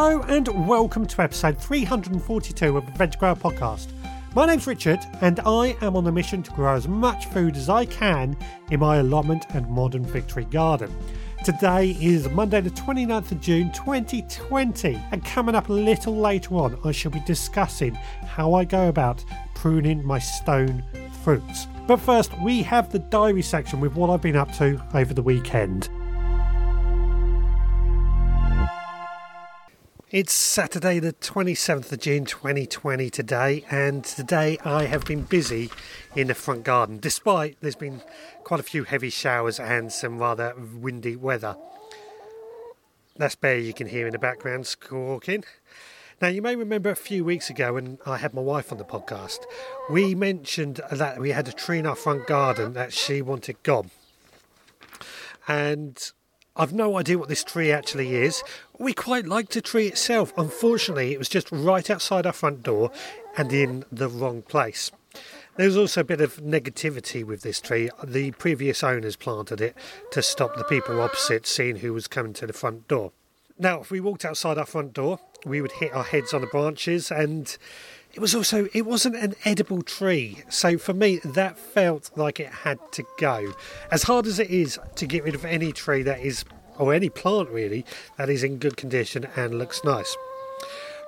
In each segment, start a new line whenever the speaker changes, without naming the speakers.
Hello and welcome to episode 342 of the Veg Grower Podcast. My name's Richard and I am on a mission to grow as much food as I can in my allotment and modern victory garden. Today is Monday, the 29th of June 2020, and coming up a little later on, I shall be discussing how I go about pruning my stone fruits. But first, we have the diary section with what I've been up to over the weekend. It's Saturday, the 27th of June 2020 today, and today I have been busy in the front garden, despite there's been quite a few heavy showers and some rather windy weather. That's Bear you can hear in the background squawking. Now, you may remember a few weeks ago when I had my wife on the podcast, we mentioned that we had a tree in our front garden that she wanted gone. And I've no idea what this tree actually is. We quite liked the tree itself. Unfortunately, it was just right outside our front door and in the wrong place. There's also a bit of negativity with this tree. The previous owners planted it to stop the people opposite seeing who was coming to the front door. Now, if we walked outside our front door, we would hit our heads on the branches and it was also it wasn't an edible tree so for me that felt like it had to go as hard as it is to get rid of any tree that is or any plant really that is in good condition and looks nice.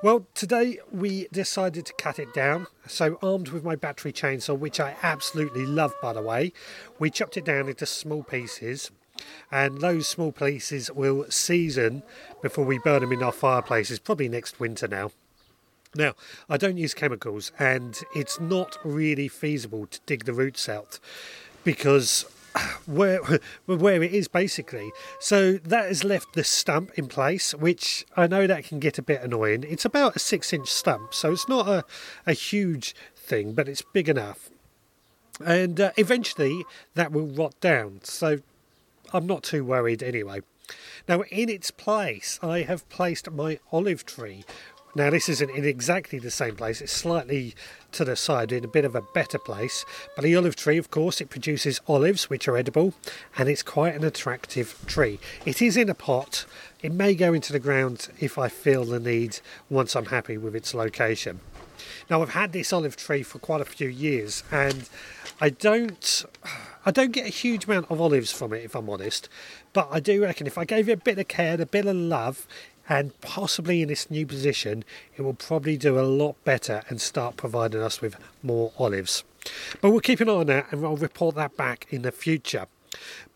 Well today we decided to cut it down. So armed with my battery chainsaw which i absolutely love by the way we chopped it down into small pieces. And those small pieces will season before we burn them in our fireplaces probably next winter now. Now, I don't use chemicals, and it's not really feasible to dig the roots out because where where it is basically. So that has left the stump in place, which I know that can get a bit annoying. It's about a six inch stump, so it's not a, a huge thing, but it's big enough. And uh, eventually that will rot down, so I'm not too worried anyway. Now, in its place, I have placed my olive tree, now, this isn't in exactly the same place, it's slightly to the side in a bit of a better place. But the olive tree, of course, it produces olives which are edible and it's quite an attractive tree. It is in a pot, it may go into the ground if I feel the need once I'm happy with its location. Now, I've had this olive tree for quite a few years and I don't. I don't get a huge amount of olives from it, if I'm honest, but I do reckon if I gave it a bit of care, a bit of love, and possibly in this new position, it will probably do a lot better and start providing us with more olives. But we'll keep an eye on that and I'll report that back in the future.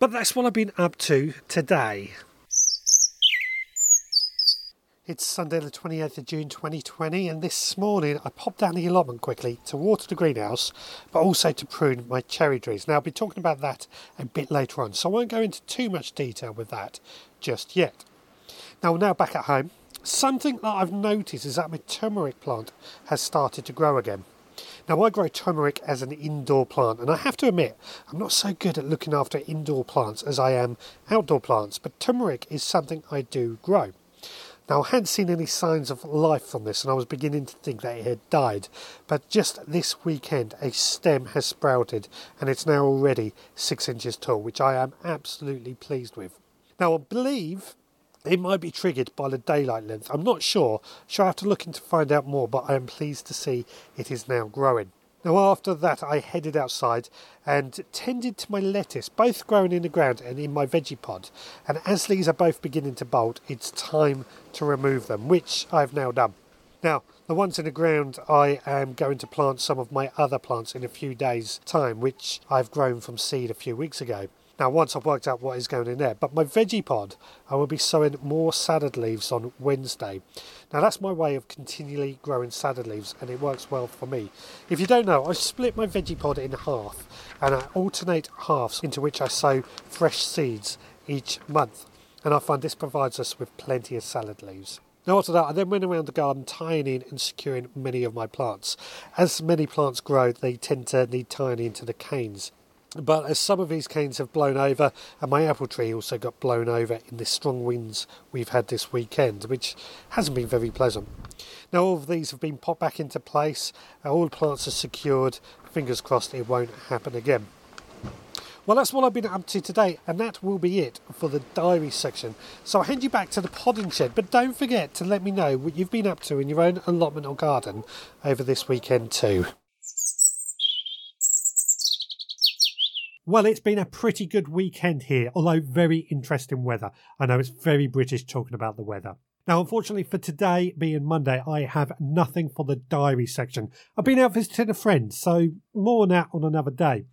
But that's what I've been up to today. It's Sunday, the 28th of June 2020, and this morning I popped down the allotment quickly to water the greenhouse, but also to prune my cherry trees. Now, I'll be talking about that a bit later on, so I won't go into too much detail with that just yet. Now, now back at home, something that I've noticed is that my turmeric plant has started to grow again. Now, I grow turmeric as an indoor plant, and I have to admit, I'm not so good at looking after indoor plants as I am outdoor plants, but turmeric is something I do grow. Now, I hadn't seen any signs of life from this, and I was beginning to think that it had died. But just this weekend, a stem has sprouted, and it's now already six inches tall, which I am absolutely pleased with. Now, I believe it might be triggered by the daylight length. I'm not sure, I have to look into find out more, but I am pleased to see it is now growing. Now, after that, I headed outside and tended to my lettuce, both growing in the ground and in my veggie pod. And as these are both beginning to bolt, it's time to remove them, which I've now done. Now, the ones in the ground, I am going to plant some of my other plants in a few days' time, which I've grown from seed a few weeks ago. Now, once I've worked out what is going in there, but my veggie pod, I will be sowing more salad leaves on Wednesday. Now, that's my way of continually growing salad leaves, and it works well for me. If you don't know, I split my veggie pod in half, and I alternate halves into which I sow fresh seeds each month, and I find this provides us with plenty of salad leaves. Now, after that, I then went around the garden tying in and securing many of my plants. As many plants grow, they tend to need tying into the canes but as some of these canes have blown over, and my apple tree also got blown over in the strong winds we've had this weekend, which hasn't been very pleasant. Now, all of these have been put back into place, all plants are secured. Fingers crossed it won't happen again. Well, that's what I've been up to today, and that will be it for the diary section. So I'll hand you back to the podding shed, but don't forget to let me know what you've been up to in your own allotment or garden over this weekend, too. Well, it's been a pretty good weekend here, although very interesting weather. I know it's very British talking about the weather. Now, unfortunately for today being Monday, I have nothing for the diary section. I've been out visiting a friend, so more on that on another day.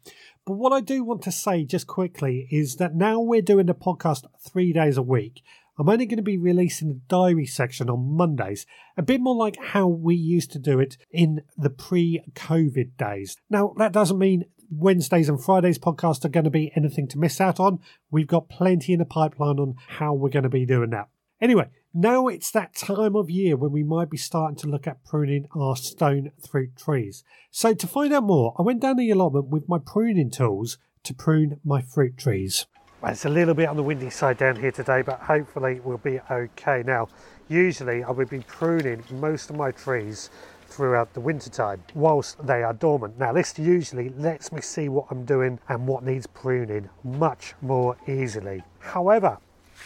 But what I do want to say just quickly is that now we're doing the podcast three days a week. I'm only going to be releasing the diary section on Mondays, a bit more like how we used to do it in the pre COVID days. Now, that doesn't mean Wednesdays and Fridays podcasts are going to be anything to miss out on. We've got plenty in the pipeline on how we're going to be doing that. Anyway, now it's that time of year when we might be starting to look at pruning our stone fruit trees. So to find out more, I went down the allotment with my pruning tools to prune my fruit trees. Well, it's a little bit on the windy side down here today, but hopefully we'll be okay. Now, usually I would be pruning most of my trees throughout the winter time whilst they are dormant. Now this usually lets me see what I'm doing and what needs pruning much more easily. However,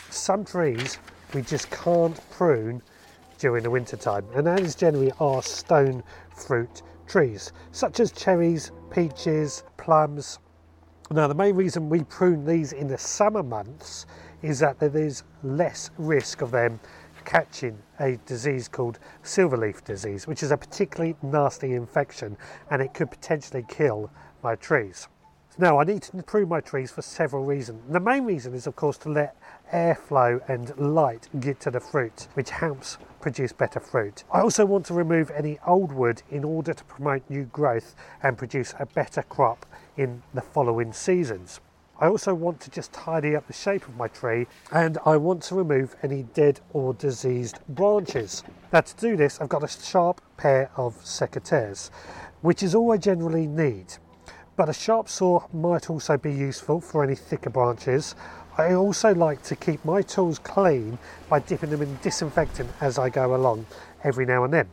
some trees we just can't prune during the winter time and that is generally our stone fruit trees such as cherries, peaches, plums. Now the main reason we prune these in the summer months is that there is less risk of them catching a disease called silverleaf disease, which is a particularly nasty infection and it could potentially kill my trees. Now, I need to improve my trees for several reasons. The main reason is, of course, to let airflow and light get to the fruit, which helps produce better fruit. I also want to remove any old wood in order to promote new growth and produce a better crop in the following seasons. I also want to just tidy up the shape of my tree and I want to remove any dead or diseased branches. Now to do this I've got a sharp pair of secateurs which is all I generally need but a sharp saw might also be useful for any thicker branches. I also like to keep my tools clean by dipping them in disinfectant as I go along every now and then.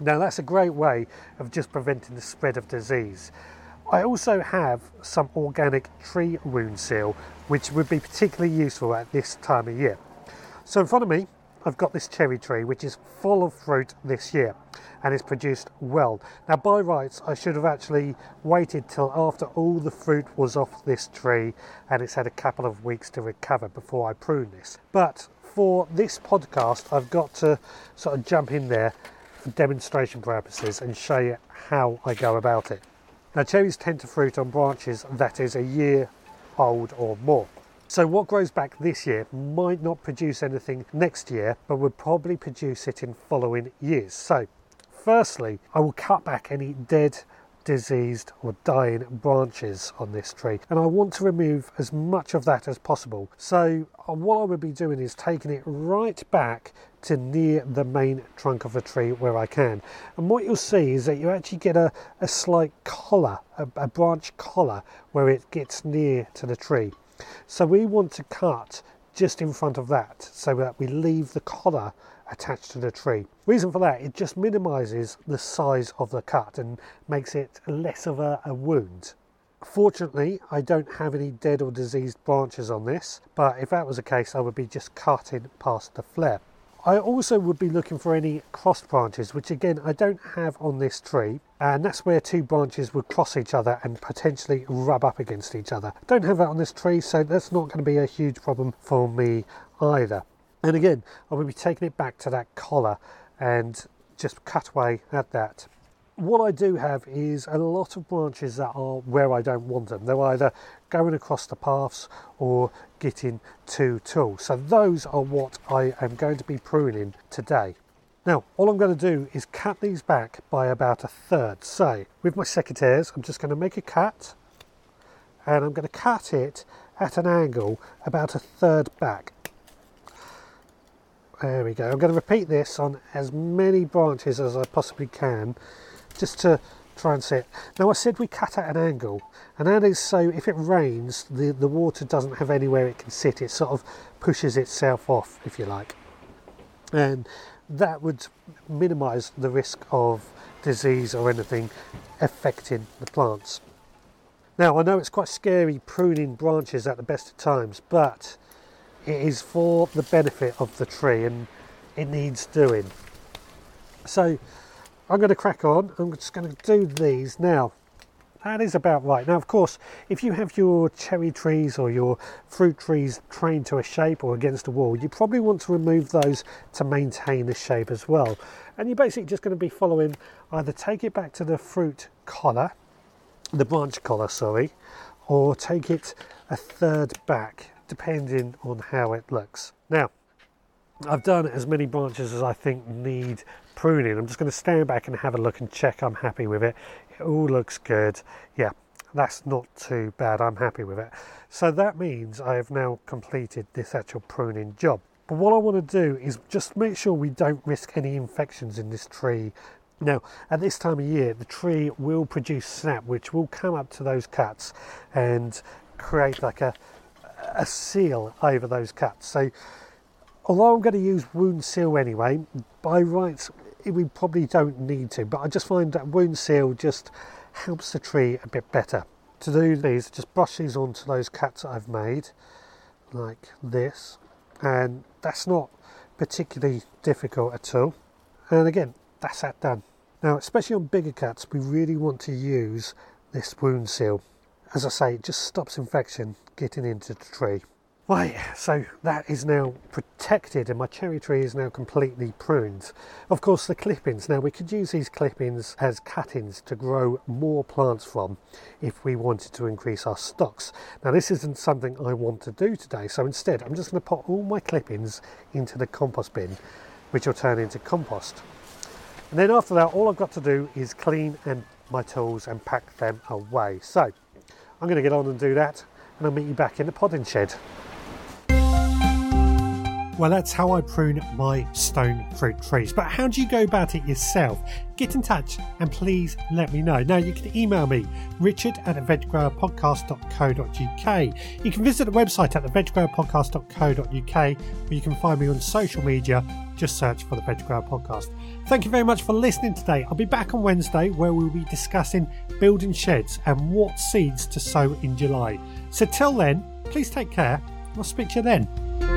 Now that's a great way of just preventing the spread of disease. I also have some organic tree wound seal, which would be particularly useful at this time of year. So in front of me, I've got this cherry tree, which is full of fruit this year and is produced well. Now, by rights, I should have actually waited till after all the fruit was off this tree and it's had a couple of weeks to recover before I prune this. But for this podcast, I've got to sort of jump in there for demonstration purposes and show you how I go about it. Now, cherries tend to fruit on branches that is a year old or more. So what grows back this year might not produce anything next year, but would probably produce it in following years. So firstly, I will cut back any dead diseased or dying branches on this tree. And I want to remove as much of that as possible. So uh, what I would be doing is taking it right back to near the main trunk of the tree where I can. And what you'll see is that you actually get a, a slight collar a, a branch collar where it gets near to the tree. So we want to cut just in front of that so that we leave the collar attached to the tree. Reason for that, it just minimises the size of the cut and makes it less of a, a wound. Fortunately, I don't have any dead or diseased branches on this, but if that was the case, I would be just cutting past the flare. I also would be looking for any cross branches, which again I don't have on this tree, and that's where two branches would cross each other and potentially rub up against each other. Don't have that on this tree, so that's not going to be a huge problem for me either. And again, I will be taking it back to that collar and just cut away at that. What I do have is a lot of branches that are where I don't want them. They're either going across the paths or getting too tall. So those are what I am going to be pruning today. Now, all I'm going to do is cut these back by about a third. So, with my secateurs, I'm just going to make a cut and I'm going to cut it at an angle about a third back. There we go. I'm going to repeat this on as many branches as I possibly can just to try and sit. Now I said we cut at an angle and that is so if it rains the, the water doesn't have anywhere it can sit. It sort of pushes itself off if you like. And that would minimise the risk of disease or anything affecting the plants. Now, I know it's quite scary pruning branches at the best of times, but it is for the benefit of the tree and it needs doing. So I'm going to crack on. I'm just going to do these now. That is about right. Now, of course, if you have your cherry trees or your fruit trees trained to a shape or against a wall, you probably want to remove those to maintain the shape as well. And you're basically just going to be following either take it back to the fruit collar, the branch collar, sorry, or take it a third back, depending on how it looks. Now, I've done as many branches as I think need pruning. I'm just going to stand back and have a look and check I'm happy with it. It all looks good. Yeah, that's not too bad. I'm happy with it. So that means I have now completed this actual pruning job. But what I want to do is just make sure we don't risk any infections in this tree. Now, at this time of year, the tree will produce snap, which will come up to those cuts and create like a, a seal over those cuts. So, although I'm going to use wound seal anyway, by rights we probably don't need to, but I just find that wound seal just helps the tree a bit better. To do these, just brush these onto those cuts I've made, like this, and that's not particularly difficult at all. And again, that's that done. Now, especially on bigger cuts, we really want to use this wound seal. As I say, it just stops infection getting into the tree. Right, so that is now protected and my cherry tree is now completely pruned. Of course the clippings, now we could use these clippings as cuttings to grow more plants from if we wanted to increase our stocks. Now this isn't something I want to do today, so instead I'm just going to put all my clippings into the compost bin, which will turn into compost. And then after that all I've got to do is clean and my tools and pack them away. So I'm going to get on and do that and I'll meet you back in the podding shed. Well, that's how I prune my stone fruit trees. But how do you go about it yourself? Get in touch and please let me know. Now, you can email me, richard at veggrowerpodcast.co.uk. You can visit the website at theveggrowerpodcast.co.uk where you can find me on social media. Just search for the Veg Grower Podcast. Thank you very much for listening today. I'll be back on Wednesday where we'll be discussing building sheds and what seeds to sow in July. So, till then, please take care. I'll speak to you then.